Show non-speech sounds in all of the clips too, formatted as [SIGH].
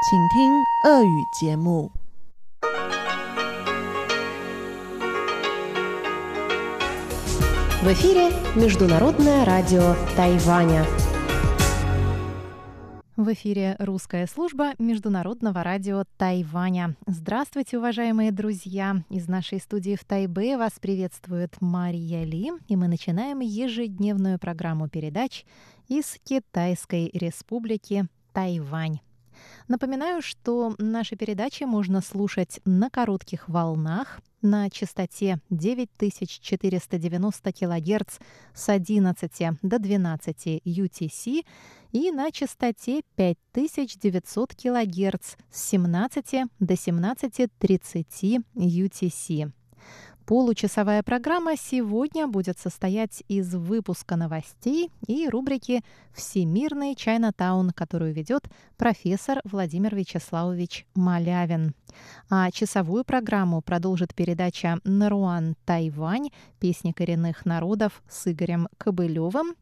请听俄语节目。 В эфире Международное радио Тайваня. В эфире русская служба Международного радио Тайваня. Здравствуйте, уважаемые друзья! Из нашей студии в Тайбе вас приветствует Мария Ли, и мы начинаем ежедневную программу передач из Китайской Республики Тайвань. Напоминаю, что наши передачи можно слушать на коротких волнах на частоте 9490 кГц с 11 до 12 UTC и на частоте 5900 кГц с 17 до 17.30 UTC. Получасовая программа сегодня будет состоять из выпуска новостей и рубрики «Всемирный Чайнатаун», которую ведет профессор Владимир Вячеславович Малявин. А часовую программу продолжит передача «Наруан Тайвань. Песни коренных народов» с Игорем Кобылевым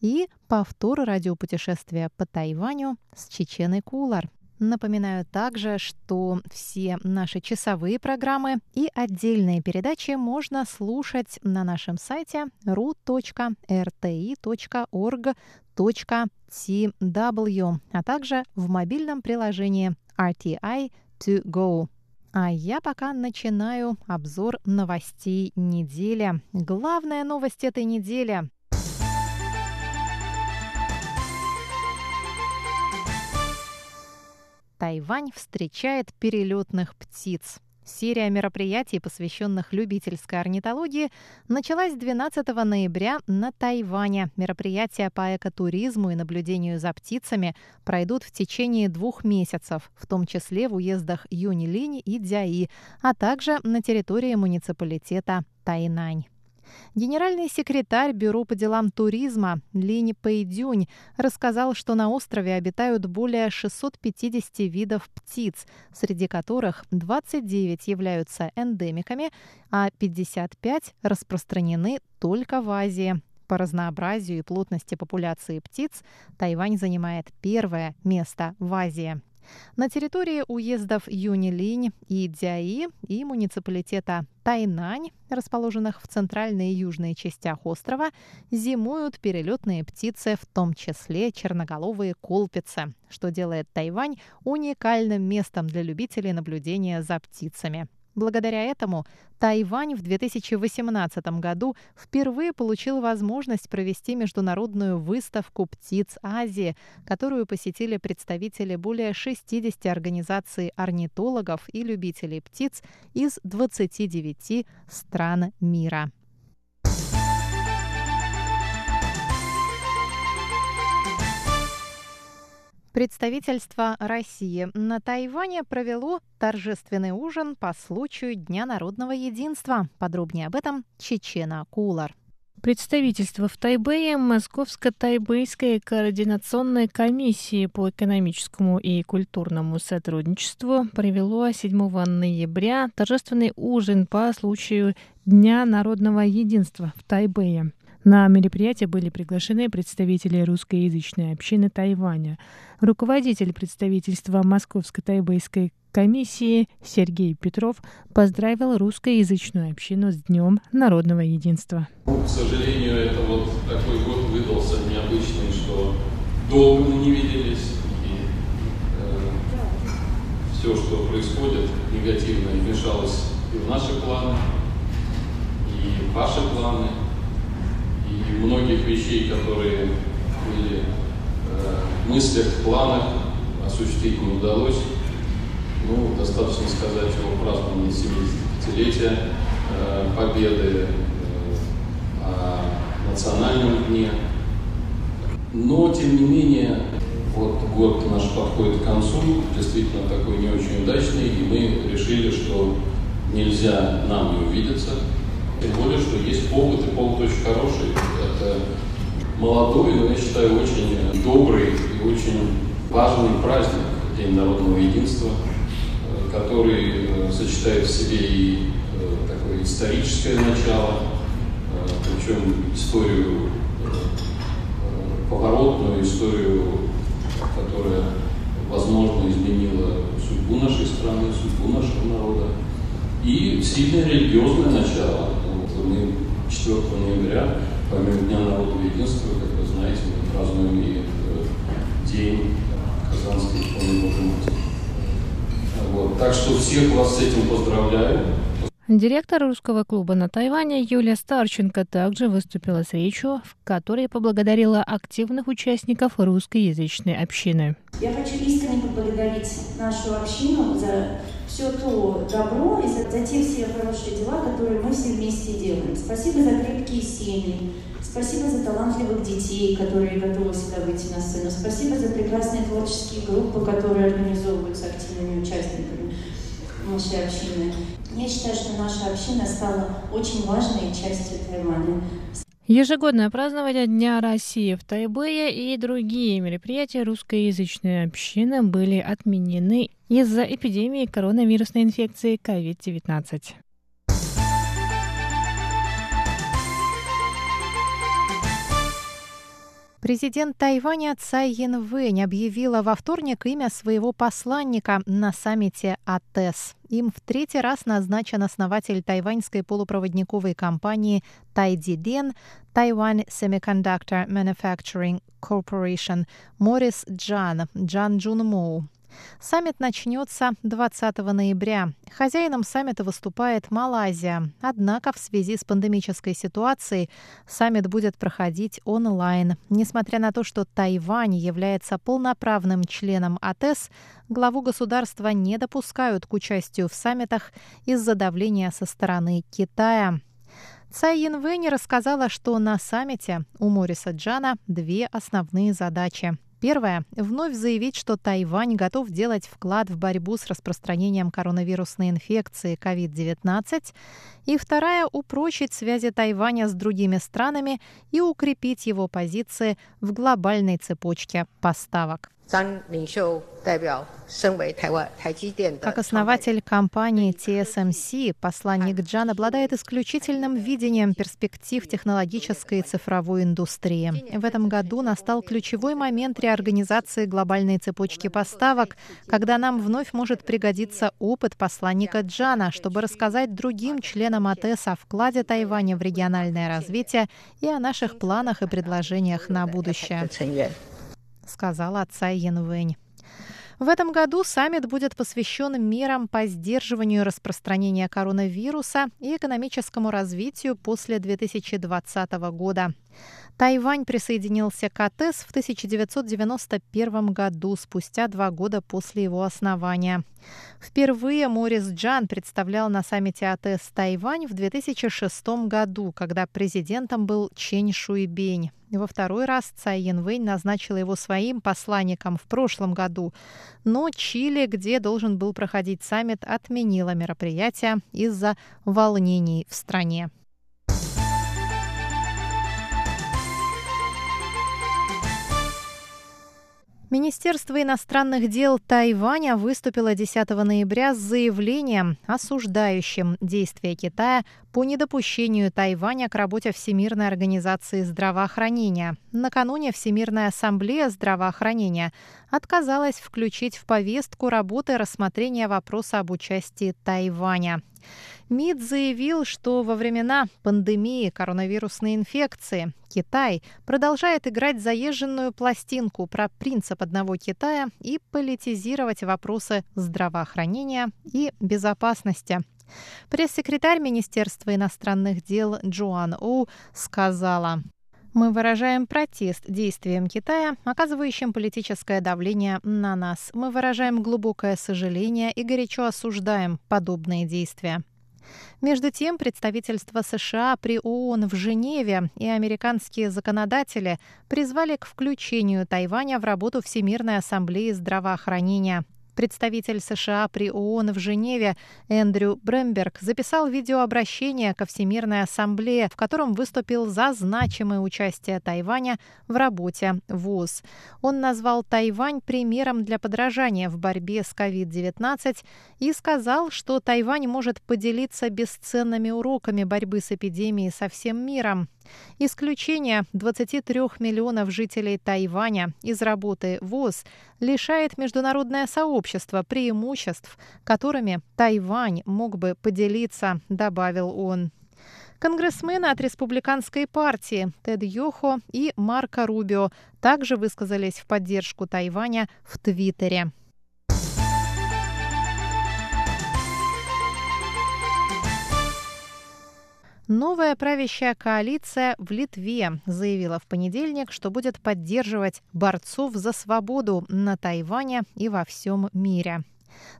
и повтор радиопутешествия по Тайваню с Чеченой Кулар. Напоминаю также, что все наши часовые программы и отдельные передачи можно слушать на нашем сайте ru.rti.org.tw, а также в мобильном приложении RTI to go. А я пока начинаю обзор новостей недели. Главная новость этой недели Тайвань встречает перелетных птиц. Серия мероприятий, посвященных любительской орнитологии, началась 12 ноября на Тайване. Мероприятия по экотуризму и наблюдению за птицами пройдут в течение двух месяцев, в том числе в уездах Юнилинь и Дяи, а также на территории муниципалитета Тайнань. Генеральный секретарь Бюро по делам туризма Линь Пэйдюнь рассказал, что на острове обитают более 650 видов птиц, среди которых 29 являются эндемиками, а 55 распространены только в Азии. По разнообразию и плотности популяции птиц Тайвань занимает первое место в Азии. На территории уездов Юнилинь и Дяи и муниципалитета Тайнань, расположенных в центральной и южной частях острова, зимуют перелетные птицы, в том числе черноголовые колпицы, что делает Тайвань уникальным местом для любителей наблюдения за птицами. Благодаря этому Тайвань в 2018 году впервые получил возможность провести международную выставку птиц Азии, которую посетили представители более 60 организаций орнитологов и любителей птиц из 29 стран мира. Представительство России на Тайване провело торжественный ужин по случаю Дня народного единства. Подробнее об этом Чечена Кулар. Представительство в Тайбэе Московско-Тайбэйской координационной комиссии по экономическому и культурному сотрудничеству провело 7 ноября торжественный ужин по случаю Дня народного единства в Тайбэе. На мероприятие были приглашены представители русскоязычной общины Тайваня. Руководитель представительства Московско-Тайбэйской комиссии Сергей Петров поздравил русскоязычную общину с Днем народного единства. К сожалению, это вот такой год выдался необычный, что долго мы не виделись, и э, все, что происходит негативно, вмешалось и в наши планы, и в ваши планы, и многих вещей, которые были э, в мыслях, планах, осуществить не удалось. Ну, достаточно сказать о праздновании 75-летия э, Победы, э, о национальном дне. Но, тем не менее, вот год наш подходит к концу, действительно такой не очень удачный, и мы решили, что нельзя нам не увидеться, тем более, что есть повод, и повод очень хороший. Это молодой, но я считаю, очень добрый и очень важный праздник, День народного единства, который сочетает в себе и такое историческое начало, причем историю поворотную, историю, которая, возможно, изменила страны, судьбу нашего народа. И сильное религиозное начало. Вот мы 4 ноября, помимо Дня народного единства, как вы знаете, мы празднуем и э, День Казанской иконы Божьей Матери. Вот. Так что всех вас с этим поздравляю. Директор русского клуба на Тайване Юлия Старченко также выступила с речью, в которой поблагодарила активных участников русскоязычной общины. Я хочу искренне поблагодарить нашу общину за все то добро и за, за те все хорошие дела, которые мы все вместе делаем. Спасибо за крепкие семьи, спасибо за талантливых детей, которые готовы всегда выйти на сцену, спасибо за прекрасные творческие группы, которые организовываются активными участниками нашей общины. Я считаю, что наша община стала очень важной частью Тайваня. Ежегодное празднование Дня России в Тайбэе и другие мероприятия русскоязычной общины были отменены из-за эпидемии коронавирусной инфекции COVID-19. Президент Тайваня Цай Янвэнь объявила во вторник имя своего посланника на саммите АТЭС. Им в третий раз назначен основатель тайваньской полупроводниковой компании Тайцзидянь Taiwan Semiconductor Manufacturing Corporation Морис Чжан, Чжан Чжунмоу. Саммит начнется 20 ноября. Хозяином саммита выступает Малайзия. Однако в связи с пандемической ситуацией саммит будет проходить онлайн. Несмотря на то, что Тайвань является полноправным членом АТЭС, главу государства не допускают к участию в саммитах из-за давления со стороны Китая. Цай Янвэнь рассказала, что на саммите у Мориса Джана две основные задачи. Первое. Вновь заявить, что Тайвань готов делать вклад в борьбу с распространением коронавирусной инфекции COVID-19. И вторая. Упрочить связи Тайваня с другими странами и укрепить его позиции в глобальной цепочке поставок. Как основатель компании TSMC, посланник Джан обладает исключительным видением перспектив технологической и цифровой индустрии. В этом году настал ключевой момент реорганизации глобальной цепочки поставок, когда нам вновь может пригодиться опыт посланника Джана, чтобы рассказать другим членам АТЭС о вкладе Тайваня в региональное развитие и о наших планах и предложениях на будущее сказала Цай Янвэнь. В этом году саммит будет посвящен мерам по сдерживанию распространения коронавируса и экономическому развитию после 2020 года. Тайвань присоединился к АТЭС в 1991 году, спустя два года после его основания. Впервые Морис Джан представлял на саммите АТЭС Тайвань в 2006 году, когда президентом был Чен Шуйбень. Во второй раз Цай Янвэнь назначила его своим посланником в прошлом году. Но Чили, где должен был проходить саммит, отменила мероприятие из-за волнений в стране. Министерство иностранных дел Тайваня выступило 10 ноября с заявлением, осуждающим действия Китая по недопущению Тайваня к работе Всемирной организации здравоохранения. Накануне Всемирная ассамблея здравоохранения отказалась включить в повестку работы рассмотрения вопроса об участии Тайваня. МИД заявил, что во времена пандемии коронавирусной инфекции Китай продолжает играть заезженную пластинку про принцип одного Китая и политизировать вопросы здравоохранения и безопасности. Пресс-секретарь Министерства иностранных дел Джоан Оу сказала, мы выражаем протест действиям Китая, оказывающим политическое давление на нас. Мы выражаем глубокое сожаление и горячо осуждаем подобные действия. Между тем, представительство США при ООН в Женеве и американские законодатели призвали к включению Тайваня в работу Всемирной ассамблеи здравоохранения. Представитель США при ООН в Женеве Эндрю Бремберг записал видеообращение ко Всемирной ассамблее, в котором выступил за значимое участие Тайваня в работе ВОЗ. Он назвал Тайвань примером для подражания в борьбе с COVID-19 и сказал, что Тайвань может поделиться бесценными уроками борьбы с эпидемией со всем миром. Исключение 23 миллионов жителей Тайваня из работы ВОЗ лишает международное сообщество преимуществ, которыми Тайвань мог бы поделиться, добавил он. Конгрессмены от республиканской партии Тед Йохо и Марко Рубио также высказались в поддержку Тайваня в Твиттере. Новая правящая коалиция в Литве заявила в понедельник, что будет поддерживать борцов за свободу на Тайване и во всем мире.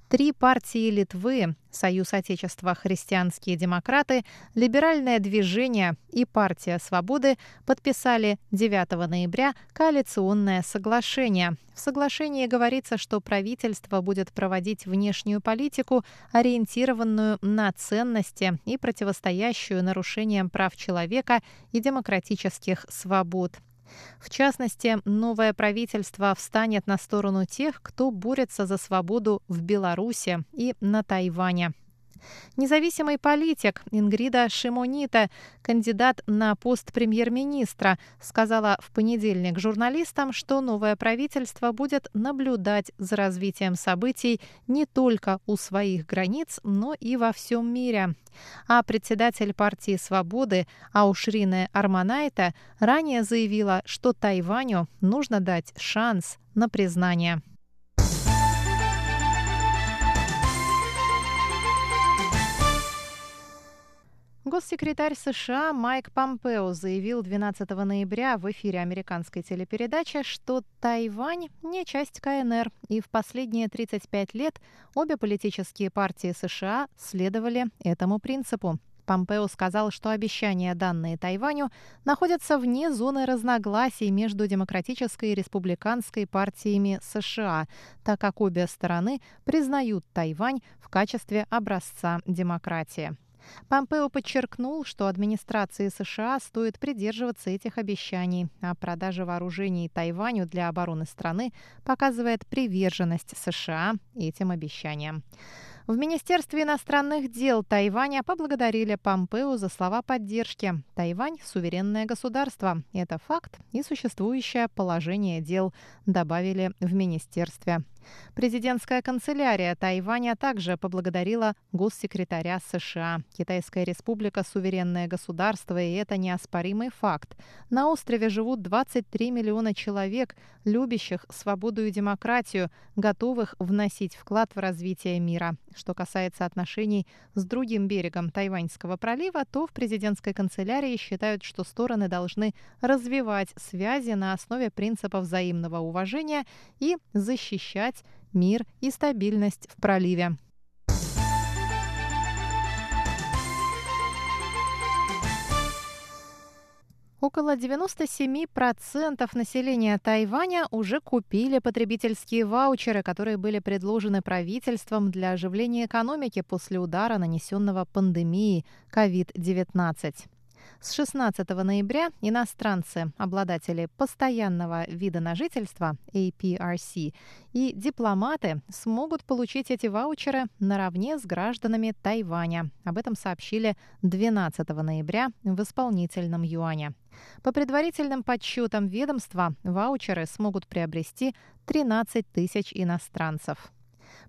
Три партии Литвы – Союз Отечества Христианские демократы, Либеральное движение и Партия Свободы – подписали 9 ноября коалиционное соглашение. В соглашении говорится, что правительство будет проводить внешнюю политику, ориентированную на ценности и противостоящую нарушениям прав человека и демократических свобод. В частности, новое правительство встанет на сторону тех, кто борется за свободу в Беларуси и на Тайване. Независимый политик Ингрида Шимонита, кандидат на пост премьер-министра, сказала в понедельник журналистам, что новое правительство будет наблюдать за развитием событий не только у своих границ, но и во всем мире. А председатель партии «Свободы» Аушрина Арманайта ранее заявила, что Тайваню нужно дать шанс на признание. Госсекретарь США Майк Помпео заявил 12 ноября в эфире американской телепередачи, что Тайвань не часть КНР, и в последние 35 лет обе политические партии США следовали этому принципу. Помпео сказал, что обещания, данные Тайваню, находятся вне зоны разногласий между Демократической и Республиканской партиями США, так как обе стороны признают Тайвань в качестве образца демократии. Помпео подчеркнул, что администрации США стоит придерживаться этих обещаний, а продажа вооружений Тайваню для обороны страны показывает приверженность США этим обещаниям. В Министерстве иностранных дел Тайваня поблагодарили Помпео за слова поддержки. Тайвань – суверенное государство. Это факт и существующее положение дел, добавили в министерстве. Президентская канцелярия Тайваня также поблагодарила госсекретаря США. Китайская республика – суверенное государство, и это неоспоримый факт. На острове живут 23 миллиона человек, любящих свободу и демократию, готовых вносить вклад в развитие мира. Что касается отношений с другим берегом Тайваньского пролива, то в президентской канцелярии считают, что стороны должны развивать связи на основе принципа взаимного уважения и защищать мир и стабильность в проливе. Около 97% населения Тайваня уже купили потребительские ваучеры, которые были предложены правительством для оживления экономики после удара, нанесенного пандемией COVID-19. С 16 ноября иностранцы, обладатели постоянного вида на жительство APRC и дипломаты смогут получить эти ваучеры наравне с гражданами Тайваня. Об этом сообщили 12 ноября в исполнительном юане. По предварительным подсчетам ведомства, ваучеры смогут приобрести 13 тысяч иностранцев.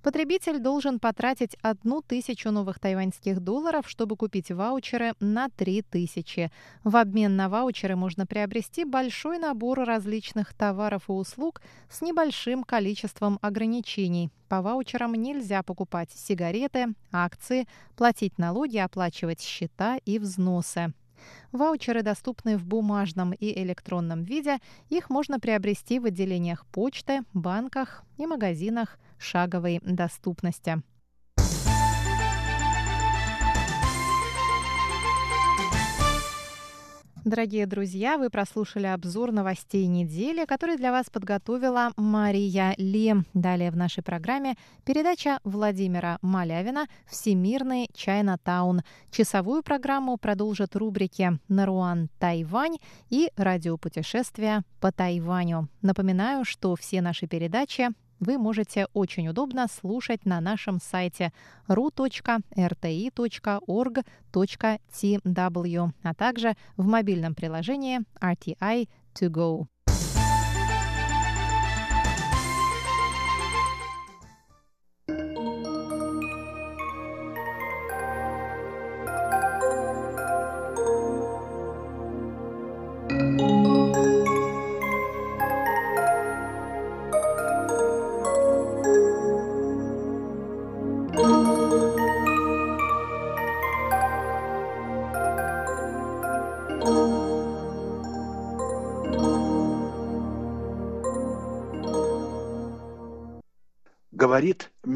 Потребитель должен потратить одну тысячу новых тайваньских долларов, чтобы купить ваучеры на три тысячи. В обмен на ваучеры можно приобрести большой набор различных товаров и услуг с небольшим количеством ограничений. По ваучерам нельзя покупать сигареты, акции, платить налоги, оплачивать счета и взносы. Ваучеры доступны в бумажном и электронном виде. Их можно приобрести в отделениях почты, банках и магазинах шаговой доступности. Дорогие друзья, вы прослушали обзор новостей недели, который для вас подготовила Мария Ли. Далее в нашей программе передача Владимира Малявина «Всемирный Чайна-таун». Часовую программу продолжат рубрики «Наруан Тайвань» и «Радиопутешествия по Тайваню». Напоминаю, что все наши передачи вы можете очень удобно слушать на нашем сайте ru.rti.org.tw, а также в мобильном приложении RTI To Go.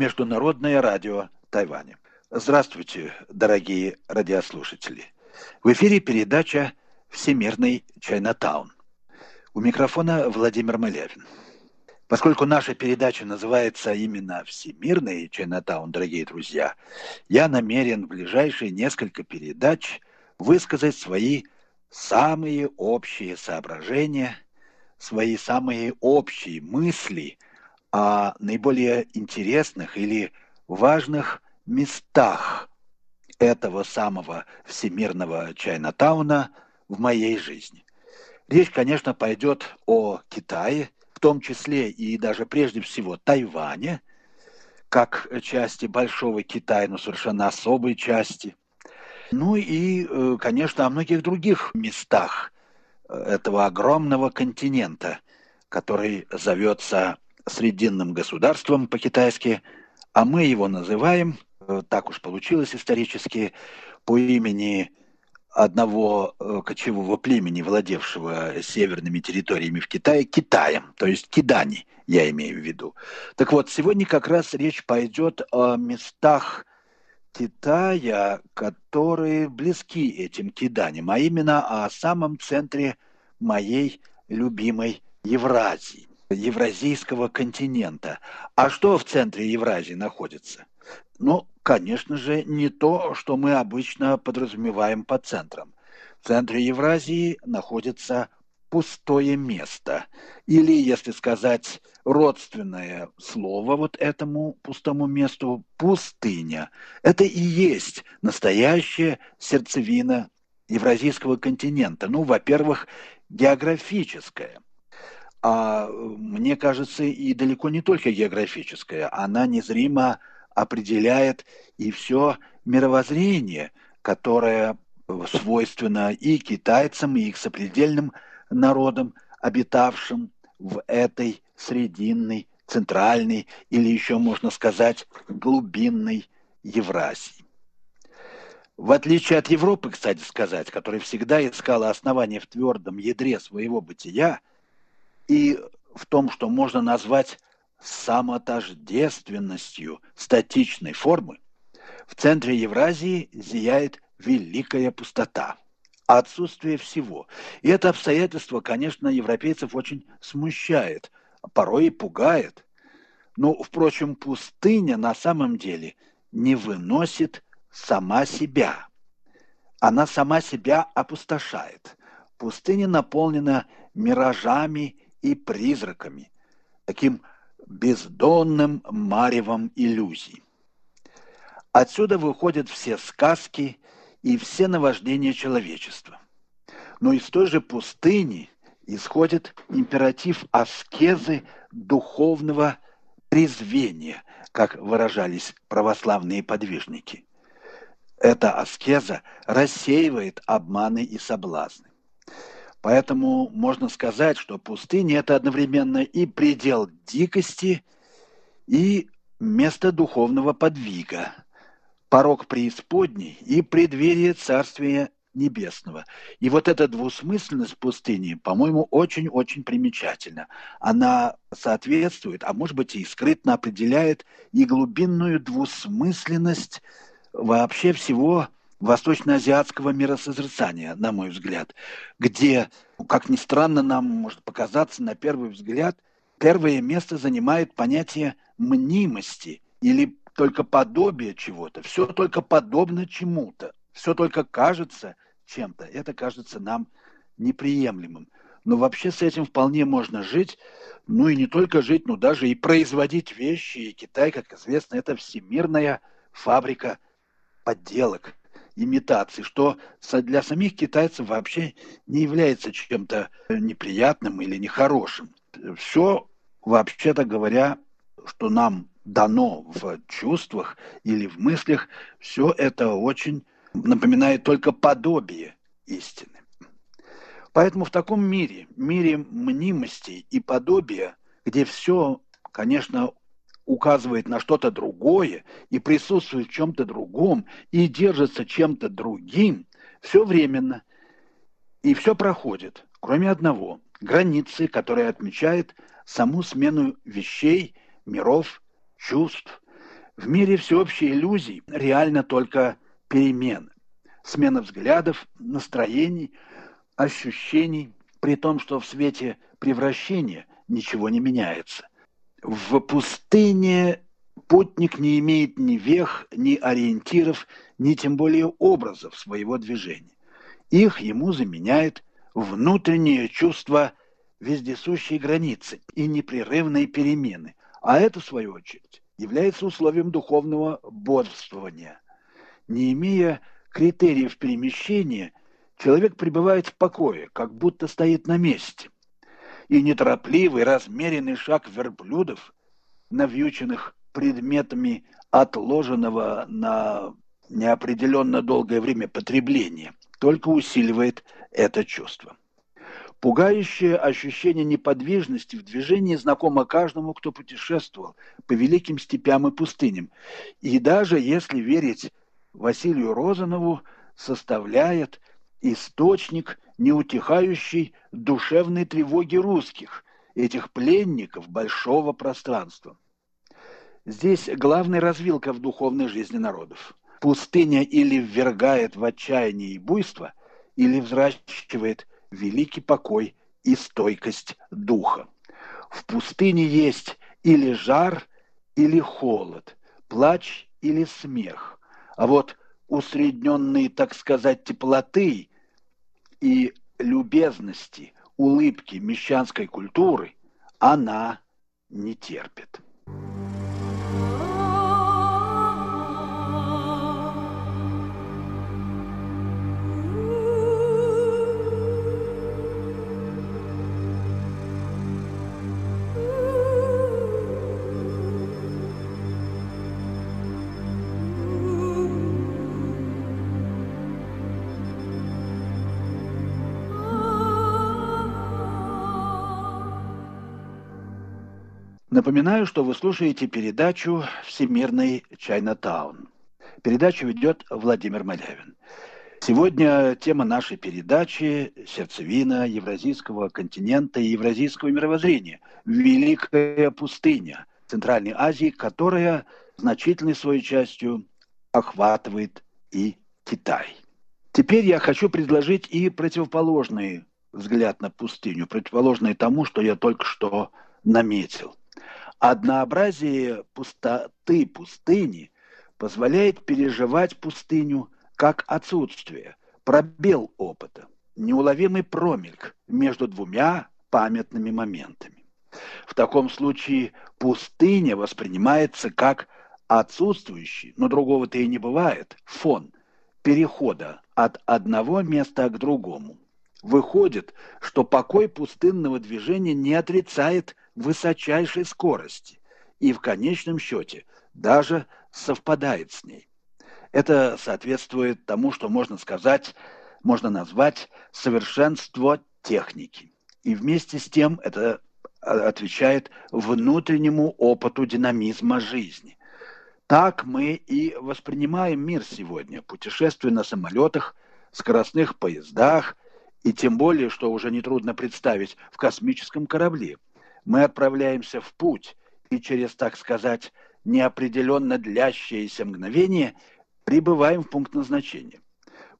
Международное радио Тайваня. Здравствуйте, дорогие радиослушатели. В эфире передача «Всемирный Чайнатаун». У микрофона Владимир Малявин. Поскольку наша передача называется именно «Всемирный Чайнатаун», дорогие друзья, я намерен в ближайшие несколько передач высказать свои самые общие соображения, свои самые общие мысли – о наиболее интересных или важных местах этого самого всемирного Чайнатауна в моей жизни. Речь, конечно, пойдет о Китае, в том числе и даже прежде всего Тайване, как части Большого Китая, но совершенно особой части. Ну и, э, конечно, о многих других местах э, этого огромного континента, который зовется срединным государством по-китайски, а мы его называем, э, так уж получилось исторически, по имени одного э, кочевого племени, владевшего северными территориями в Китае, Китаем, то есть Кидани, я имею в виду. Так вот, сегодня как раз речь пойдет о местах Китая, которые близки этим киданям, а именно о самом центре моей любимой Евразии евразийского континента. А что в центре Евразии находится? Ну, конечно же, не то, что мы обычно подразумеваем под центром. В центре Евразии находится пустое место. Или, если сказать родственное слово вот этому пустому месту, пустыня. Это и есть настоящая сердцевина Евразийского континента. Ну, во-первых, географическая – а мне кажется, и далеко не только географическая, она незримо определяет и все мировоззрение, которое свойственно и китайцам, и их сопредельным народам, обитавшим в этой срединной, центральной или еще, можно сказать, глубинной Евразии. В отличие от Европы, кстати сказать, которая всегда искала основания в твердом ядре своего бытия, и в том, что можно назвать самотождественностью статичной формы, в центре Евразии зияет великая пустота, отсутствие всего. И это обстоятельство, конечно, европейцев очень смущает, порой и пугает. Но, впрочем, пустыня на самом деле не выносит сама себя. Она сама себя опустошает. Пустыня наполнена миражами и призраками, таким бездонным маревом иллюзий. Отсюда выходят все сказки и все наваждения человечества. Но из той же пустыни исходит императив аскезы духовного трезвения, как выражались православные подвижники. Эта аскеза рассеивает обманы и соблазны. Поэтому можно сказать, что пустыня – это одновременно и предел дикости, и место духовного подвига, порог преисподней и преддверие Царствия Небесного. И вот эта двусмысленность пустыни, по-моему, очень-очень примечательна. Она соответствует, а может быть и скрытно определяет и глубинную двусмысленность вообще всего восточноазиатского миросозерцания, на мой взгляд, где, как ни странно нам может показаться на первый взгляд, первое место занимает понятие мнимости или только подобие чего-то. Все только подобно чему-то. Все только кажется чем-то. Это кажется нам неприемлемым. но вообще с этим вполне можно жить. Ну и не только жить, но даже и производить вещи. И Китай, как известно, это всемирная фабрика подделок, имитаций, что для самих китайцев вообще не является чем-то неприятным или нехорошим. Все, вообще-то говоря, что нам дано в чувствах или в мыслях, все это очень напоминает только подобие истины. Поэтому в таком мире, мире мнимости и подобия, где все, конечно, указывает на что-то другое и присутствует в чем-то другом и держится чем-то другим, все временно и все проходит, кроме одного – границы, которая отмечает саму смену вещей, миров, чувств. В мире всеобщей иллюзий реально только перемены, смена взглядов, настроений – ощущений, при том, что в свете превращения ничего не меняется. В пустыне путник не имеет ни вех, ни ориентиров, ни тем более образов своего движения. Их ему заменяет внутреннее чувство вездесущей границы и непрерывной перемены, а это, в свою очередь, является условием духовного бодрствования. Не имея критериев перемещения, человек пребывает в покое, как будто стоит на месте. И неторопливый, размеренный шаг верблюдов, навьюченных предметами отложенного на неопределенно долгое время потребления, только усиливает это чувство. Пугающее ощущение неподвижности в движении знакомо каждому, кто путешествовал по великим степям и пустыням. И даже если верить Василию Розанову, составляет источник неутихающей душевной тревоги русских, этих пленников большого пространства. Здесь главная развилка в духовной жизни народов. Пустыня или ввергает в отчаяние и буйство, или взращивает великий покой и стойкость духа. В пустыне есть или жар, или холод, плач или смех. А вот усредненные, так сказать, теплоты и любезности, улыбки мещанской культуры она не терпит. Напоминаю, что вы слушаете передачу «Всемирный Чайнатаун». Передачу ведет Владимир Малявин. Сегодня тема нашей передачи – сердцевина евразийского континента и евразийского мировоззрения – Великая пустыня Центральной Азии, которая значительной своей частью охватывает и Китай. Теперь я хочу предложить и противоположный взгляд на пустыню, противоположный тому, что я только что наметил. Однообразие пустоты пустыни позволяет переживать пустыню как отсутствие, пробел опыта, неуловимый промельк между двумя памятными моментами. В таком случае пустыня воспринимается как отсутствующий, но другого-то и не бывает, фон перехода от одного места к другому. Выходит, что покой пустынного движения не отрицает высочайшей скорости и в конечном счете даже совпадает с ней. Это соответствует тому, что можно сказать, можно назвать совершенство техники. И вместе с тем это а, отвечает внутреннему опыту динамизма жизни. Так мы и воспринимаем мир сегодня, путешествуя на самолетах, скоростных поездах и тем более, что уже нетрудно представить, в космическом корабле – мы отправляемся в путь и через, так сказать, неопределенно длящееся мгновение прибываем в пункт назначения.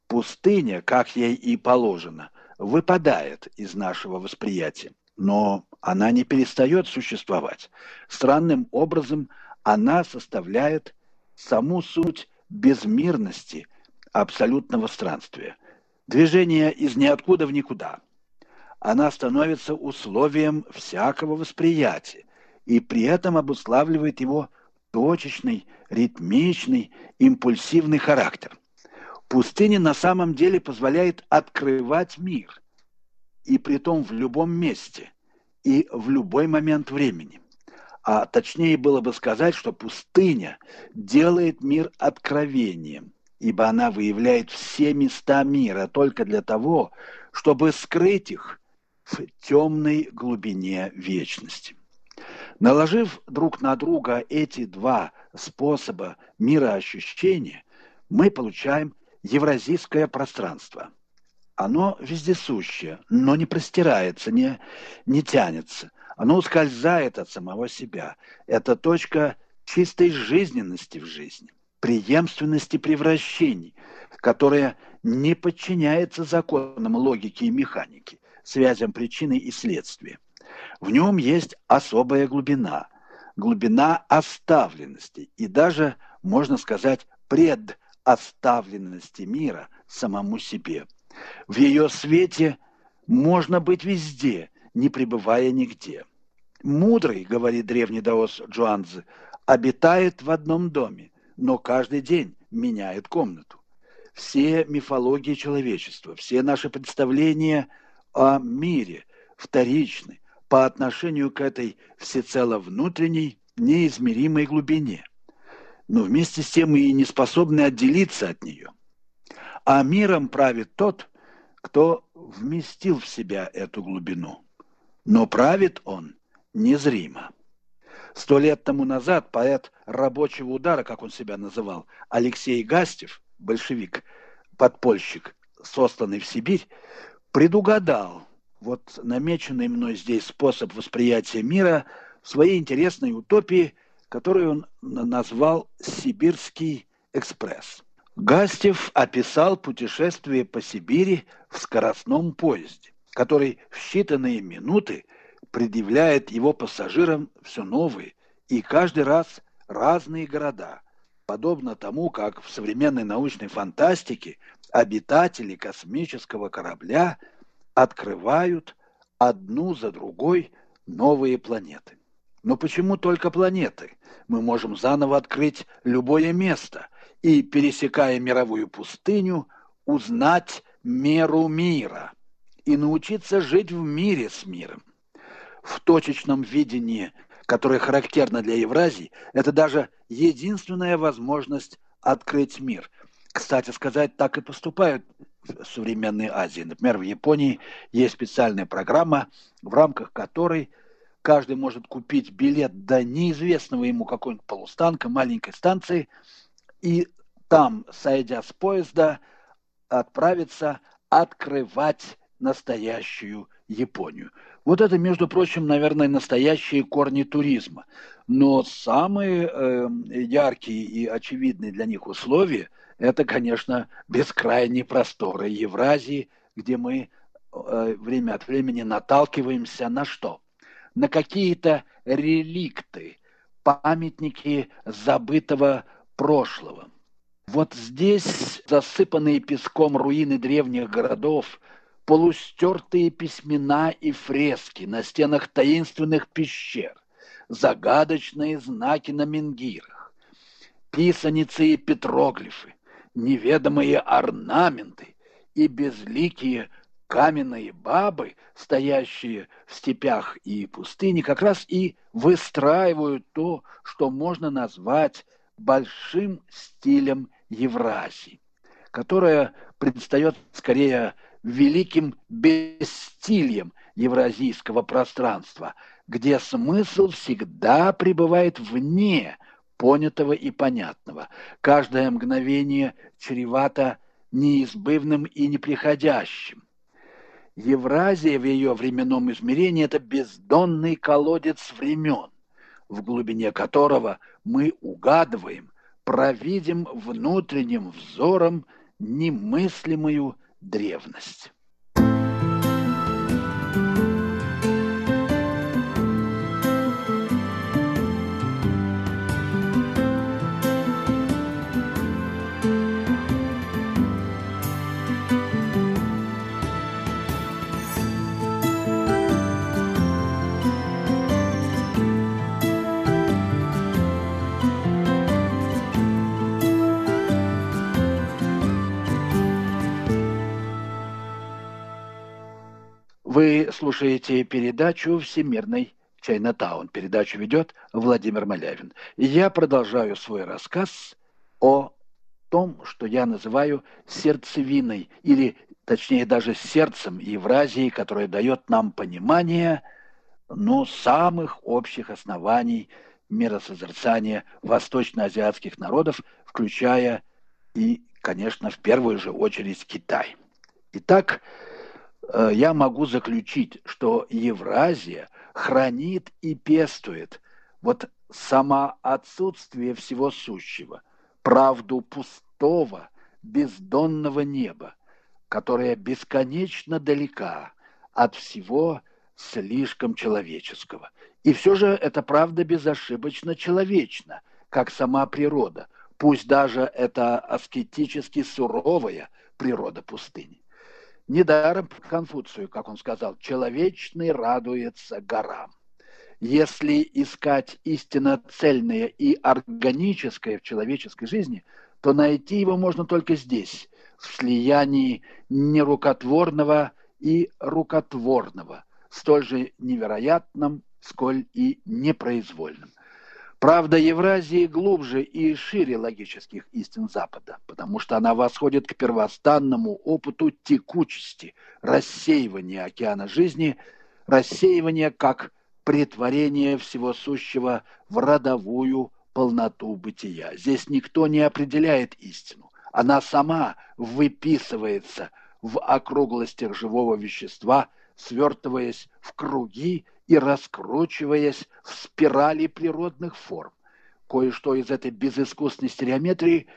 Пустыня, как ей и положено, выпадает из нашего восприятия, но она не перестает существовать. Странным образом она составляет саму суть безмирности абсолютного странствия. Движение из ниоткуда в никуда. Она становится условием всякого восприятия и при этом обуславливает его точечный, ритмичный, импульсивный характер. Пустыня на самом деле позволяет открывать мир, и при том в любом месте и в любой момент времени. А точнее было бы сказать, что пустыня делает мир откровением, ибо она выявляет все места мира только для того, чтобы скрыть их в темной глубине вечности. Наложив друг на друга эти два способа мироощущения, мы получаем евразийское пространство. Оно вездесущее, но не простирается, не, не тянется. Оно ускользает от самого себя. Это точка чистой жизненности в жизни, преемственности превращений, которая не подчиняется законам логики и механики, связям причины и следствия. В нем есть особая глубина, глубина оставленности и даже, можно сказать, предоставленности мира самому себе. В ее свете можно быть везде, не пребывая нигде. Мудрый, говорит древний даос Джуанзе, обитает в одном доме, но каждый день меняет комнату. Все мифологии человечества, все наши представления о мире вторичны, по отношению к этой всецело внутренней, неизмеримой глубине, но вместе с тем и не способны отделиться от нее. А миром правит тот, кто вместил в себя эту глубину. Но правит он незримо. Сто лет тому назад поэт рабочего удара, как он себя называл, Алексей Гастев, большевик, подпольщик, сосланный в Сибирь, предугадал вот намеченный мной здесь способ восприятия мира в своей интересной утопии, которую он назвал «Сибирский экспресс». Гастев описал путешествие по Сибири в скоростном поезде, который в считанные минуты предъявляет его пассажирам все новые и каждый раз разные города, подобно тому, как в современной научной фантастике обитатели космического корабля – открывают одну за другой новые планеты. Но почему только планеты? Мы можем заново открыть любое место и, пересекая мировую пустыню, узнать меру мира и научиться жить в мире с миром. В точечном видении, которое характерно для Евразии, это даже единственная возможность открыть мир. Кстати сказать, так и поступают современной Азии. Например, в Японии есть специальная программа, в рамках которой каждый может купить билет до неизвестного ему какой-нибудь полустанка, маленькой станции, и там, сойдя с поезда, отправиться открывать настоящую Японию. Вот это, между прочим, наверное, настоящие корни туризма. Но самые э, яркие и очевидные для них условия – это, конечно, бескрайние просторы Евразии, где мы э, время от времени наталкиваемся на что? На какие-то реликты, памятники забытого прошлого. Вот здесь засыпанные песком руины древних городов, полустертые письмена и фрески на стенах таинственных пещер, загадочные знаки на менгирах, писаницы и петроглифы, неведомые орнаменты и безликие каменные бабы, стоящие в степях и пустыне, как раз и выстраивают то, что можно назвать большим стилем Евразии, которое предстает скорее великим бесстильем евразийского пространства, где смысл всегда пребывает вне понятого и понятного. Каждое мгновение чревато неизбывным и неприходящим. Евразия в ее временном измерении – это бездонный колодец времен, в глубине которого мы угадываем, провидим внутренним взором немыслимую древность. Вы слушаете передачу «Всемирный Чайнатаун». Передачу ведет Владимир Малявин. Я продолжаю свой рассказ о том, что я называю сердцевиной, или точнее даже сердцем Евразии, которое дает нам понимание ну, самых общих оснований миросозерцания восточноазиатских народов, включая и, конечно, в первую же очередь Китай. Итак, я могу заключить, что Евразия хранит и пестует вот само отсутствие всего сущего, правду пустого, бездонного неба, которое бесконечно далека от всего слишком человеческого. И все же эта правда безошибочно человечна, как сама природа, пусть даже это аскетически суровая природа пустыни. Недаром Конфуцию, как он сказал, человечный радуется горам. Если искать истинно цельное и органическое в человеческой жизни, то найти его можно только здесь, в слиянии нерукотворного и рукотворного, столь же невероятном, сколь и непроизвольным. Правда Евразии глубже и шире логических истин Запада, потому что она восходит к первостанному опыту текучести, рассеивания океана жизни, рассеивания как претворение всего сущего в родовую полноту бытия. Здесь никто не определяет истину. Она сама выписывается в округлостях живого вещества, свертываясь в круги и раскручиваясь в спирали природных форм. Кое-что из этой безыскусной стереометрии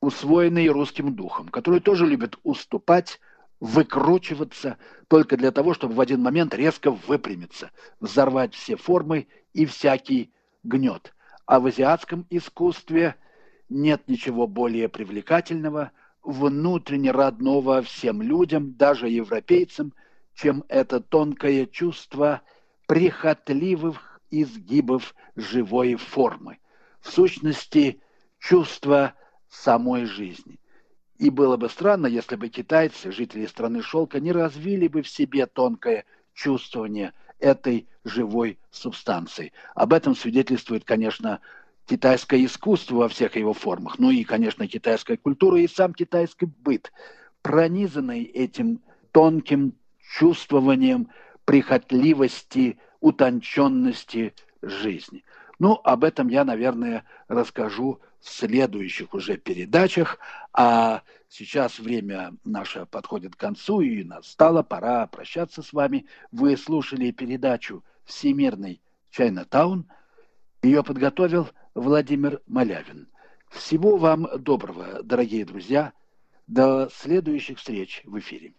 усвоено и русским духом, который тоже любит уступать, выкручиваться только для того, чтобы в один момент резко выпрямиться, взорвать все формы и всякий гнет. А в азиатском искусстве нет ничего более привлекательного, внутренне родного всем людям, даже европейцам, чем это тонкое чувство – прихотливых изгибов живой формы, в сущности, чувство самой жизни. И было бы странно, если бы китайцы, жители страны шелка, не развили бы в себе тонкое чувствование этой живой субстанции. Об этом свидетельствует, конечно, китайское искусство во всех его формах, ну и, конечно, китайская культура и сам китайский быт, пронизанный этим тонким чувствованием прихотливости, утонченности жизни. Ну, об этом я, наверное, расскажу в следующих уже передачах. А сейчас время наше подходит к концу, и настала пора прощаться с вами. Вы слушали передачу «Всемирный Чайнатаун». Ее подготовил Владимир Малявин. Всего вам доброго, дорогие друзья. До следующих встреч в эфире.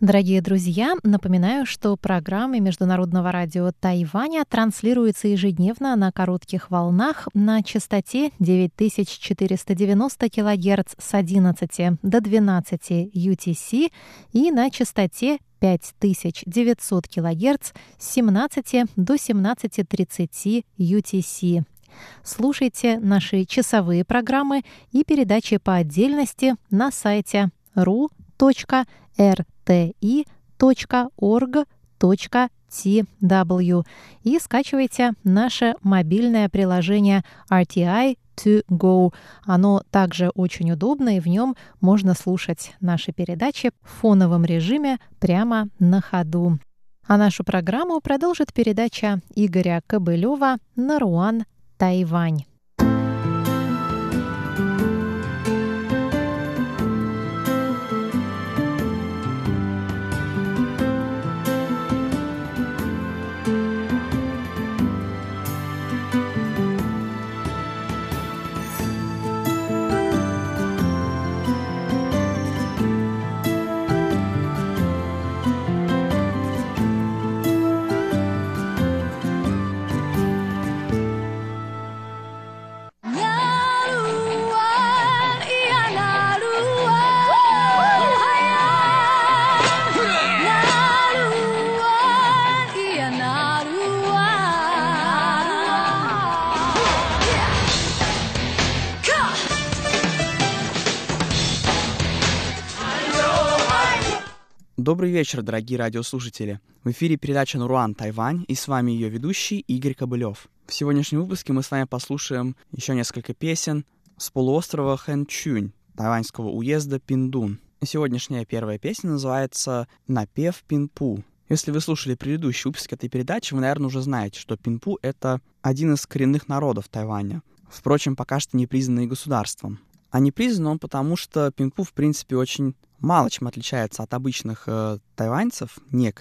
Дорогие друзья, напоминаю, что программы Международного радио Тайваня транслируются ежедневно на коротких волнах на частоте 9490 кГц с 11 до 12 UTC и на частоте 5900 кГц с 17 до 17.30 UTC. Слушайте наши часовые программы и передачи по отдельности на сайте ru.r rti.org.tw и скачивайте наше мобильное приложение RTI to go. Оно также очень удобно, и в нем можно слушать наши передачи в фоновом режиме прямо на ходу. А нашу программу продолжит передача Игоря Кобылева «Наруан, Тайвань». Добрый вечер, дорогие радиослушатели. В эфире передача «Наруан Тайвань» и с вами ее ведущий Игорь Кобылев. В сегодняшнем выпуске мы с вами послушаем еще несколько песен с полуострова Хэнчунь, тайваньского уезда Пиндун. Сегодняшняя первая песня называется «Напев Пинпу». Если вы слушали предыдущий выпуск этой передачи, вы, наверное, уже знаете, что Пинпу — это один из коренных народов Тайваня, впрочем, пока что не признанный государством. А не признан он потому, что Пинпу, в принципе, очень мало чем отличается от обычных э, тайваньцев, не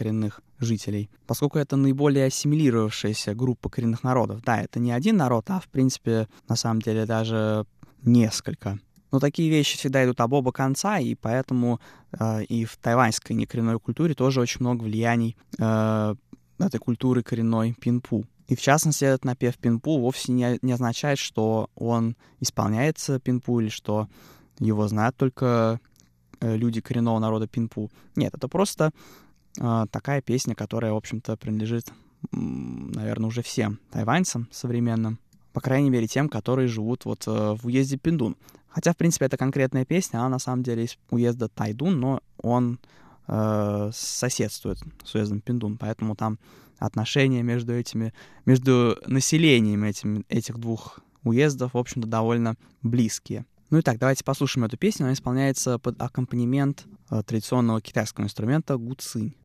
жителей, поскольку это наиболее ассимилировавшаяся группа коренных народов. Да, это не один народ, а в принципе, на самом деле, даже несколько. Но такие вещи всегда идут об оба конца, и поэтому э, и в тайваньской некоренной культуре тоже очень много влияний э, этой культуры коренной пинпу. И в частности, этот напев пинпу вовсе не, не означает, что он исполняется пинпу или что его знают только люди коренного народа Пинпу. Нет, это просто э, такая песня, которая, в общем-то, принадлежит, наверное, уже всем тайваньцам современным. По крайней мере, тем, которые живут вот э, в уезде Пиндун. Хотя, в принципе, это конкретная песня, она на самом деле из уезда Тайдун, но он э, соседствует с уездом Пиндун, поэтому там отношения между этими, между населением этим, этих двух уездов, в общем-то, довольно близкие. Ну и так, давайте послушаем эту песню. Она исполняется под аккомпанемент э, традиционного китайского инструмента гуцинь.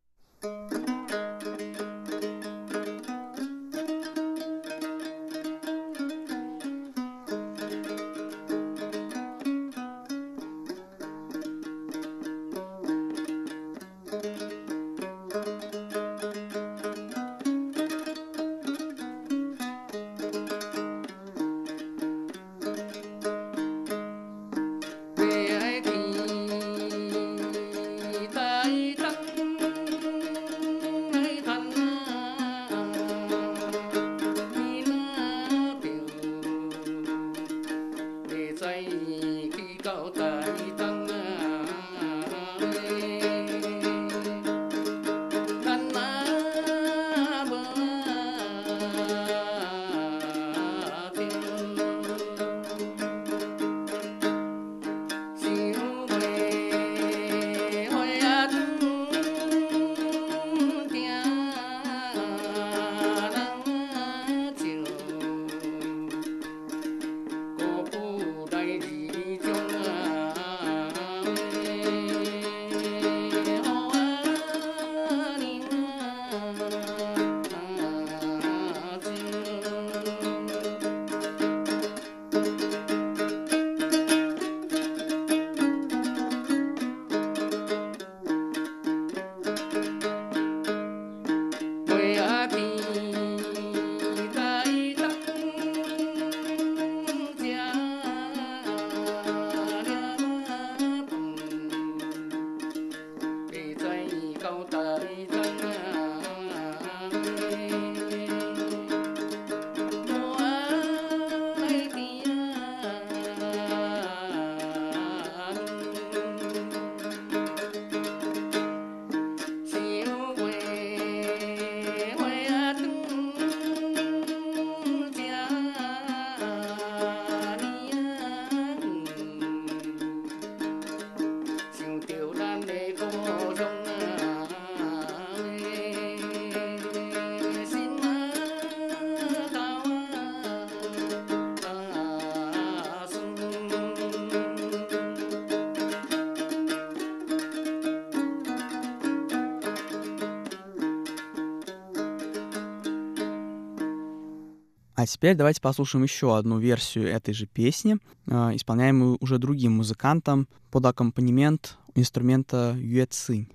А теперь давайте послушаем еще одну версию этой же песни, э, исполняемую уже другим музыкантом под аккомпанемент инструмента юэцинь.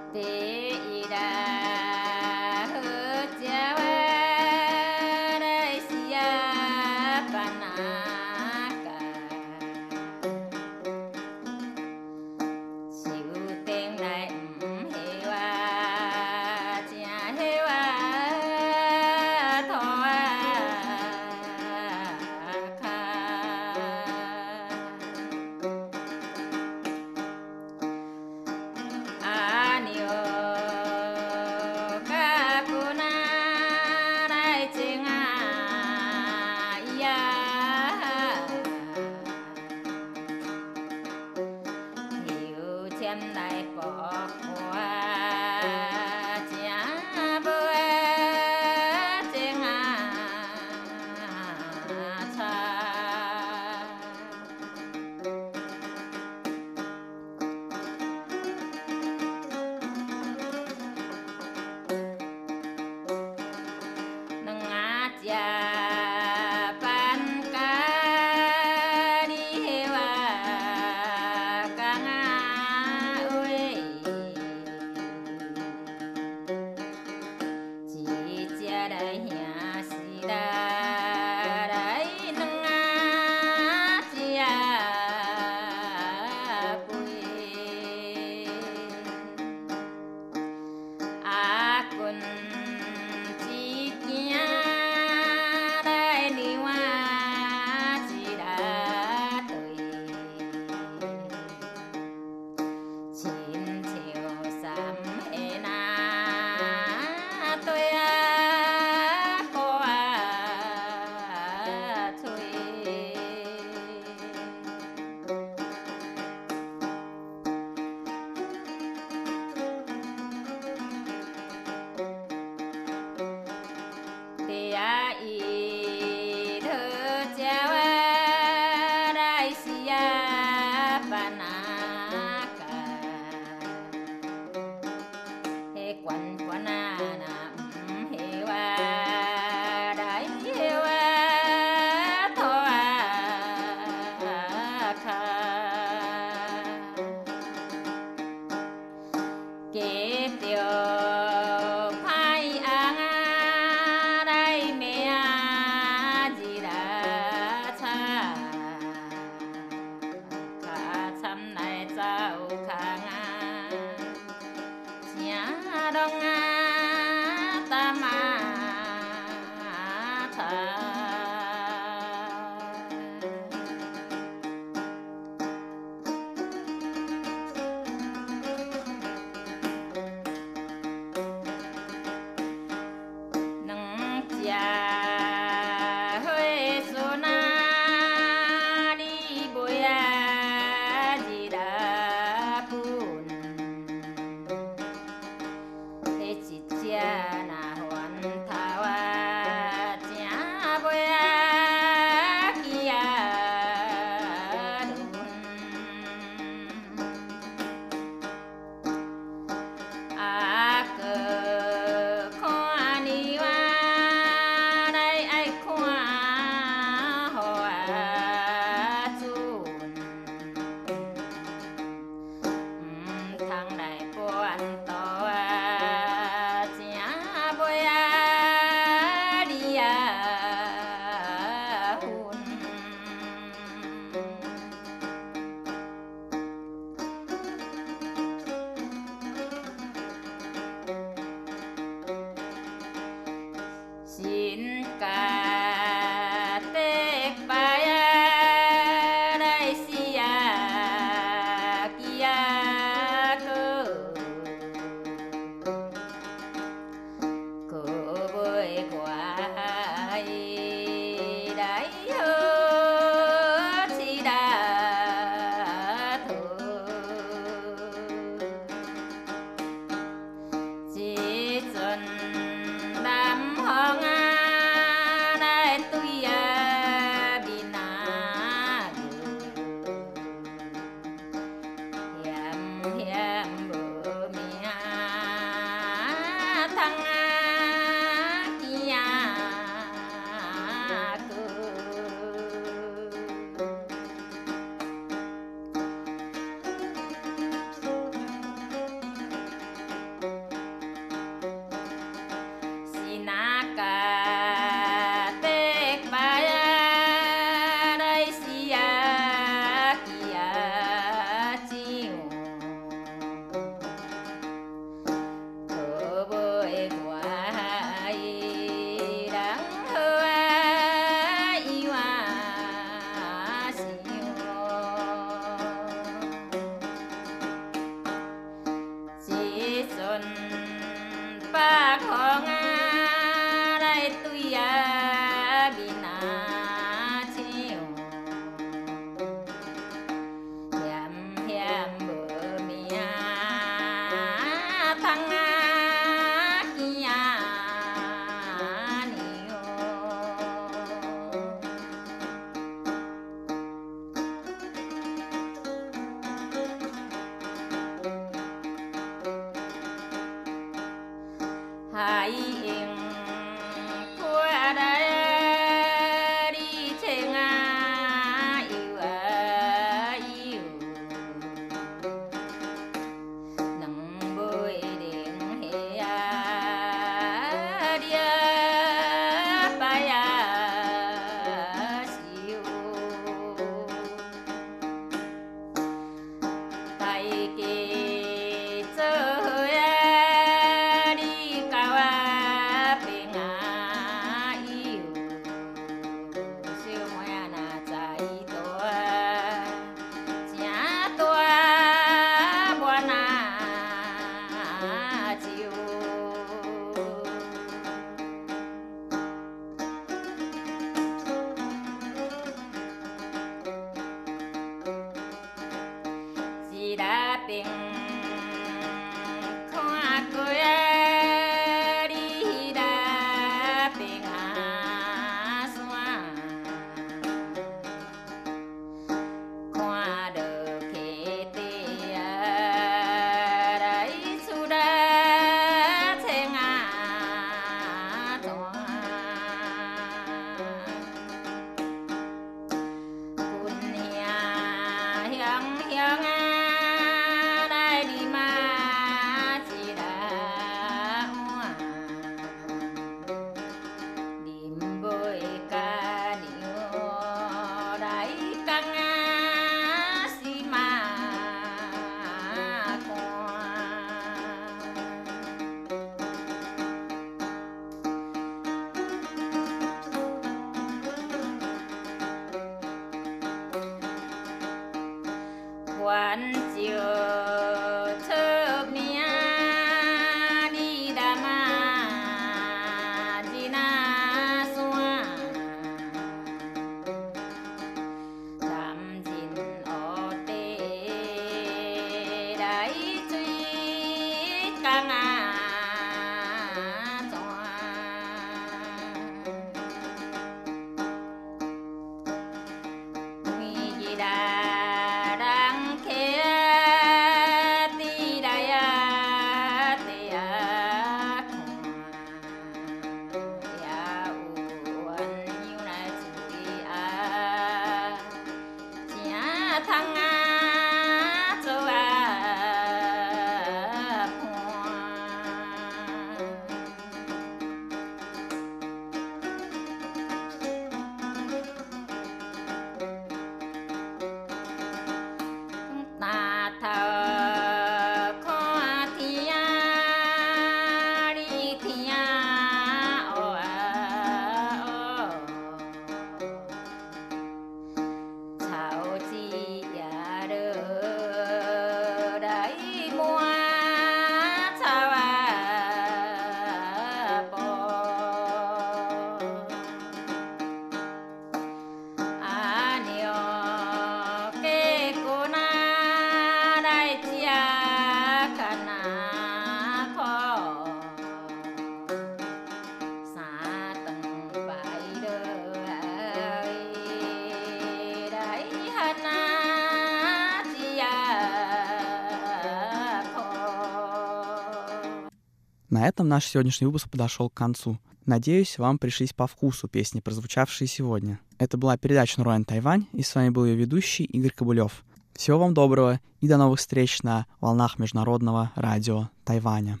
На этом наш сегодняшний выпуск подошел к концу. Надеюсь, вам пришлись по вкусу песни, прозвучавшие сегодня. Это была передача «Нуруан Тайвань», и с вами был ее ведущий Игорь Кобылев. Всего вам доброго и до новых встреч на волнах Международного радио Тайваня.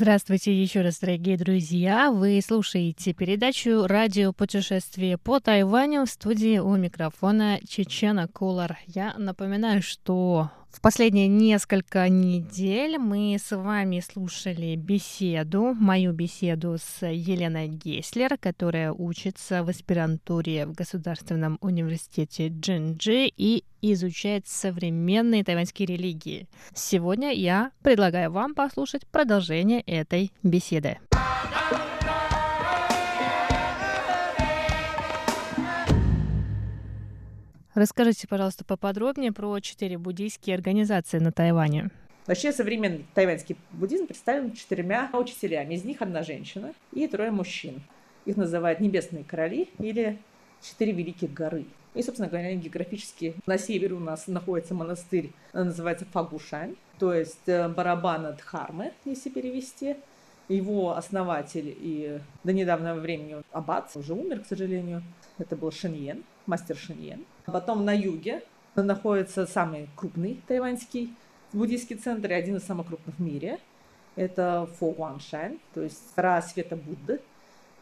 Здравствуйте еще раз, дорогие друзья! Вы слушаете передачу «Радио путешествие по Тайваню» в студии у микрофона Чечена Кулар. Я напоминаю, что в последние несколько недель мы с вами слушали беседу, мою беседу с Еленой Геслер, которая учится в аспирантуре в Государственном университете Джинджи и изучает современные тайваньские религии. Сегодня я предлагаю вам послушать продолжение этой беседы. Расскажите, пожалуйста, поподробнее про четыре буддийские организации на Тайване. Вообще современный тайваньский буддизм представлен четырьмя учителями. Из них одна женщина и трое мужчин. Их называют небесные короли или четыре великих горы. И, собственно говоря, географически на севере у нас находится монастырь, называется Фагушань, то есть э, барабана Дхармы, если перевести. Его основатель и до недавнего времени аббат уже умер, к сожалению. Это был Шиньен, мастер Шиньен. Потом на юге находится самый крупный тайваньский буддийский центр и один из самых крупных в мире. Это Фо Гуаншань, то есть гора света Будды.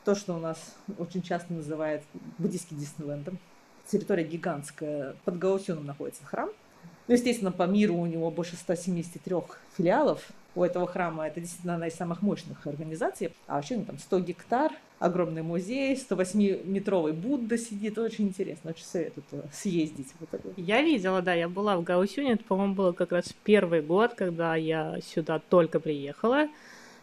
То, что у нас очень часто называют буддийским Диснейлендом. Территория гигантская. Под Гаосюном находится храм. Ну, естественно, по миру у него больше 173 филиалов у этого храма. Это действительно одна из самых мощных организаций. А вообще ну, там 100 гектар, огромный музей, 108-метровый Будда сидит. Очень интересно, очень советую съездить. Вот. Я видела, да, я была в Гаусюне. Это, по-моему, был как раз первый год, когда я сюда только приехала.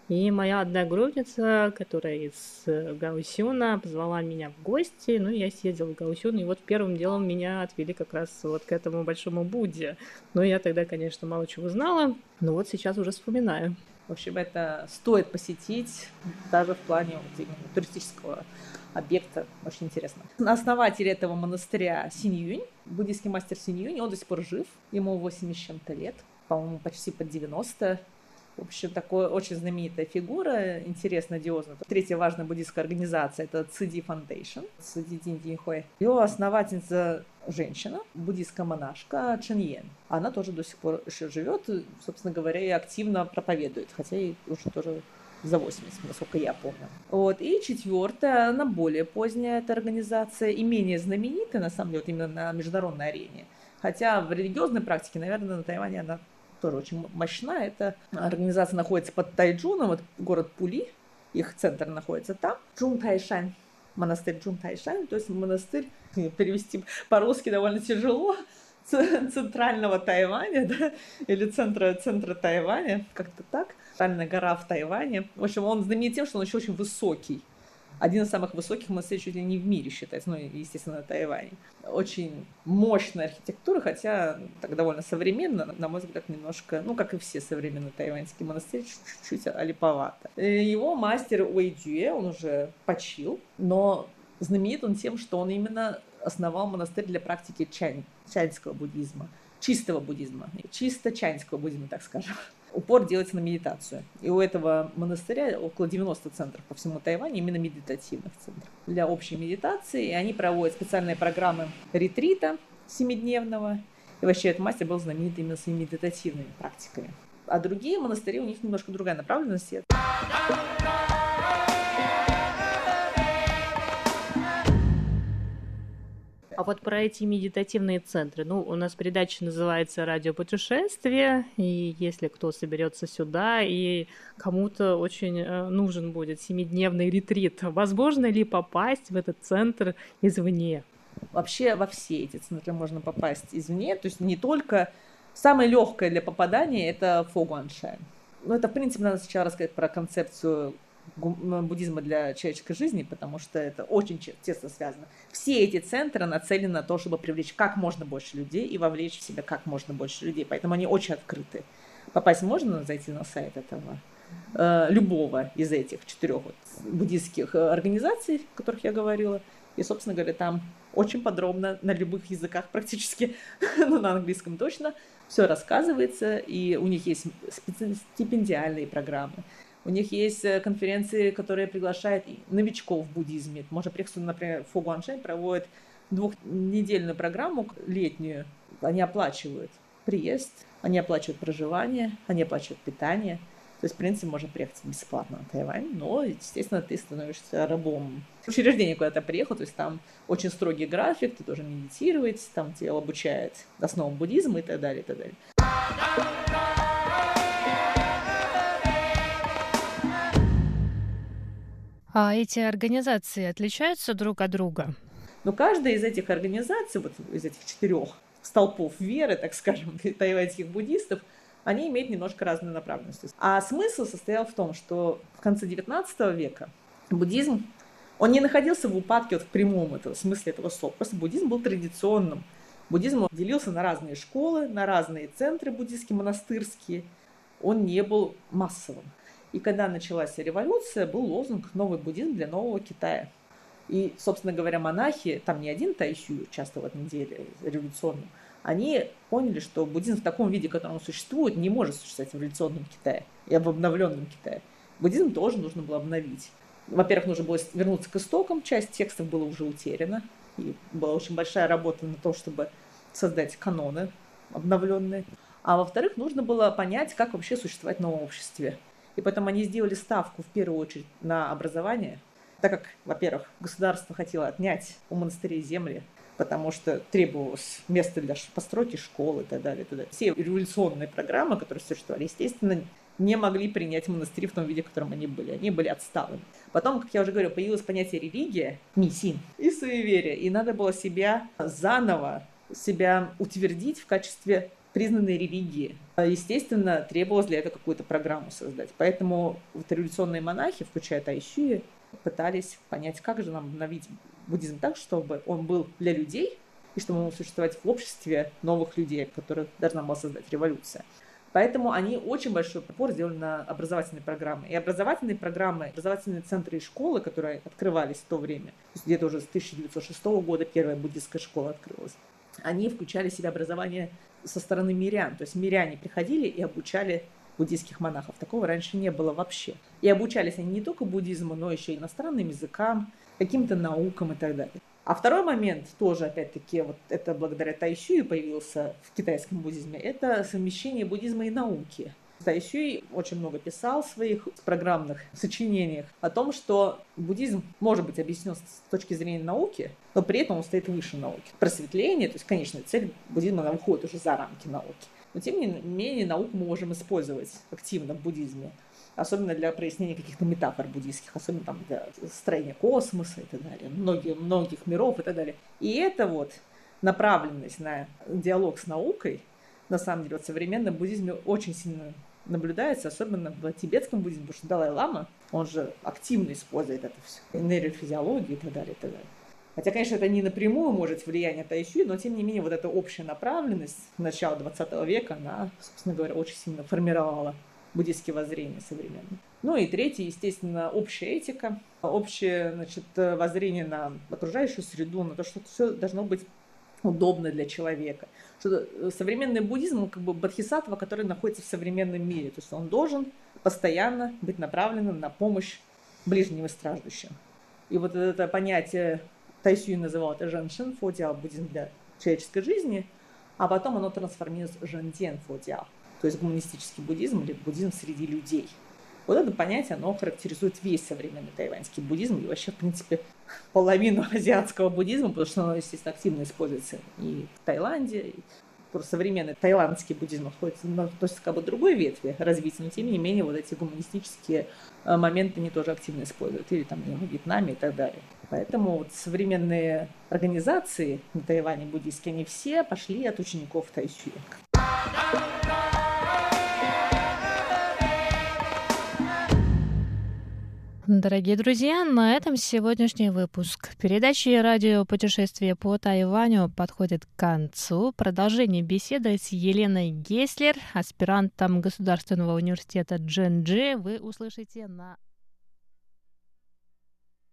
И моя одногруппница, которая из э, Гаусюна, позвала меня в гости. Ну, я съездила в Гаусюн, и вот первым делом меня отвели как раз вот к этому большому Будде. Но я тогда, конечно, мало чего знала, но вот сейчас уже вспоминаю. В общем, это стоит посетить даже в плане вот именно туристического объекта. Очень интересно. Основатель этого монастыря Синьюнь, буддийский мастер Синьюнь, он до сих пор жив, ему 80 с чем-то лет, по-моему, почти под 90. В общем, такая очень знаменитая фигура, интересно, одиозная. Третья важная буддийская организация – это Циди Foundation, Циди Диньдинхуэй. Ее основательница женщина, буддийская монашка Чен Йен. Она тоже до сих пор еще живет, собственно говоря, и активно проповедует, хотя ей уже тоже за 80, насколько я помню. Вот. И четвертая, она более поздняя, эта организация, и менее знаменитая, на самом деле, вот именно на международной арене. Хотя в религиозной практике, наверное, на Тайване она тоже очень мощна. Эта организация находится под Тайджуном, вот город Пули, их центр находится там. Джун Тайшань, монастырь Джун Тайшань, то есть монастырь, перевести по-русски довольно тяжело, [LAUGHS] центрального Тайваня, да, или центра, центра Тайваня, как-то так. Центральная гора в Тайване. В общем, он знаменит тем, что он еще очень высокий. Один из самых высоких монастырей чуть ли не в мире считается, ну, естественно, на Тайване. Очень мощная архитектура, хотя так довольно современно, на мой взгляд, немножко, ну, как и все современные тайваньские монастыри, чуть-чуть олиповато. Э, его мастер Уэйдюэ, он уже почил, но знаменит он тем, что он именно основал монастырь для практики чань, чаньского буддизма, чистого буддизма, чисто чаньского буддизма, так скажем. Упор делается на медитацию. И у этого монастыря около 90 центров по всему Тайваню, именно медитативных центров для общей медитации. И они проводят специальные программы ретрита семидневного. И вообще этот мастер был знаменит именно своими медитативными практиками. А другие монастыри, у них немножко другая направленность. А вот про эти медитативные центры. Ну, у нас передача называется «Радиопутешествие», и если кто соберется сюда, и кому-то очень э, нужен будет семидневный ретрит, возможно ли попасть в этот центр извне? Вообще во все эти центры можно попасть извне, то есть не только... Самое легкое для попадания – это Фогуаншань. Ну, это, в принципе, надо сначала рассказать про концепцию буддизма для человеческой жизни, потому что это очень тесно связано. Все эти центры нацелены на то, чтобы привлечь как можно больше людей и вовлечь в себя как можно больше людей, поэтому они очень открыты. Попасть можно зайти на сайт этого? Э, любого из этих четырех вот буддийских э, организаций, о которых я говорила, и, собственно говоря, там очень подробно на любых языках практически, [LAUGHS] ну, на английском точно, все рассказывается, и у них есть стипендиальные программы, у них есть э, конференции, которые приглашают новичков в буддизме. Можно приехать, например, Фу Гуаншень проводит двухнедельную программу летнюю. Они оплачивают приезд, они оплачивают проживание, они оплачивают питание. То есть, в принципе, можно приехать бесплатно на Тайвань, но, естественно, ты становишься рабом учреждения, куда ты приехал, то есть там очень строгий график, ты должен медитировать, там тебя обучают основам буддизма и так далее, и так далее. А эти организации отличаются друг от друга? Ну, каждая из этих организаций, вот из этих четырех столпов веры, так скажем, [LAUGHS] тайваньских буддистов, они имеют немножко разную направленность. А смысл состоял в том, что в конце XIX века буддизм, он не находился в упадке вот в прямом этого, смысле этого слова. Просто буддизм был традиционным. Буддизм делился на разные школы, на разные центры буддийские, монастырские. Он не был массовым. И когда началась революция, был лозунг «Новый буддизм для нового Китая». И, собственно говоря, монахи, там не один Тайщу часто в этом деле революционном, они поняли, что буддизм в таком виде, в котором он существует, не может существовать в революционном Китае и в обновленном Китае. Буддизм тоже нужно было обновить. Во-первых, нужно было вернуться к истокам, часть текстов была уже утеряна, и была очень большая работа на том, чтобы создать каноны обновленные. А во-вторых, нужно было понять, как вообще существовать в новом обществе. И поэтому они сделали ставку в первую очередь на образование, так как, во-первых, государство хотело отнять у монастырей земли, потому что требовалось место для постройки школы и так далее. И так далее. Все революционные программы, которые существовали, естественно, не могли принять монастыри в том виде, в котором они были. Они были отсталыми. Потом, как я уже говорю, появилось понятие религия, миссин и суеверие. И надо было себя заново себя утвердить в качестве признанной религии. Естественно, требовалось для этого какую-то программу создать. Поэтому вот революционные монахи, включая Тайщи, пытались понять, как же нам обновить буддизм так, чтобы он был для людей, и чтобы он мог существовать в обществе новых людей, которых должна была создать революция. Поэтому они очень большой упор сделали на образовательные программы. И образовательные программы, образовательные центры и школы, которые открывались в то время, где-то уже с 1906 года первая буддистская школа открылась, они включали в себя образование со стороны мирян. То есть миряне приходили и обучали буддийских монахов. Такого раньше не было вообще. И обучались они не только буддизму, но еще и иностранным языкам, каким-то наукам и так далее. А второй момент, тоже опять-таки, вот это благодаря Тайщу появился в китайском буддизме, это совмещение буддизма и науки. Тайсюй очень много писал в своих программных сочинениях о том, что буддизм может быть объяснен с точки зрения науки, но при этом он стоит выше науки. Просветление, то есть конечная цель буддизма, она выходит уже за рамки науки. Но тем не менее науку мы можем использовать активно в буддизме особенно для прояснения каких-то метафор буддийских, особенно там для строения космоса и так далее, многих, многих миров и так далее. И это вот направленность на диалог с наукой, на самом деле, в современном буддизме очень сильно наблюдается, особенно в тибетском буддизме, потому что Далай-Лама, он же активно использует это все, нейрофизиологию и так далее, и так далее. Хотя, конечно, это не напрямую может влияние Тайсюи, но, тем не менее, вот эта общая направленность начала 20 века, она, собственно говоря, очень сильно формировала буддийские воззрения современные. Ну и третье, естественно, общая этика, общее значит, воззрение на окружающую среду, на то, что все должно быть удобно для человека. Что э, современный буддизм, он как бы бодхисаттва, который находится в современном мире. То есть он должен постоянно быть направлен на помощь ближним и страждущим. И вот это понятие Тайсюй называл это женшин, фодиал, буддизм для человеческой жизни, а потом оно трансформируется в жанден фодиал, то есть гуманистический буддизм или буддизм среди людей – вот это понятие, оно характеризует весь современный тайваньский буддизм и вообще, в принципе, [LAUGHS] половину азиатского буддизма, потому что оно, естественно, активно используется и в Таиланде, и просто современный таиландский буддизм находится, относится как бы другой ветви развития, но тем не менее вот эти гуманистические э, моменты они тоже активно используют, или там в Вьетнаме и так далее. Поэтому вот современные организации на Тайване буддийские, они все пошли от учеников Тайсюя. Дорогие друзья, на этом сегодняшний выпуск передачи «Радио путешествие по Тайваню» подходит к концу. Продолжение беседы с Еленой Геслер, аспирантом Государственного университета Дженджи, вы услышите на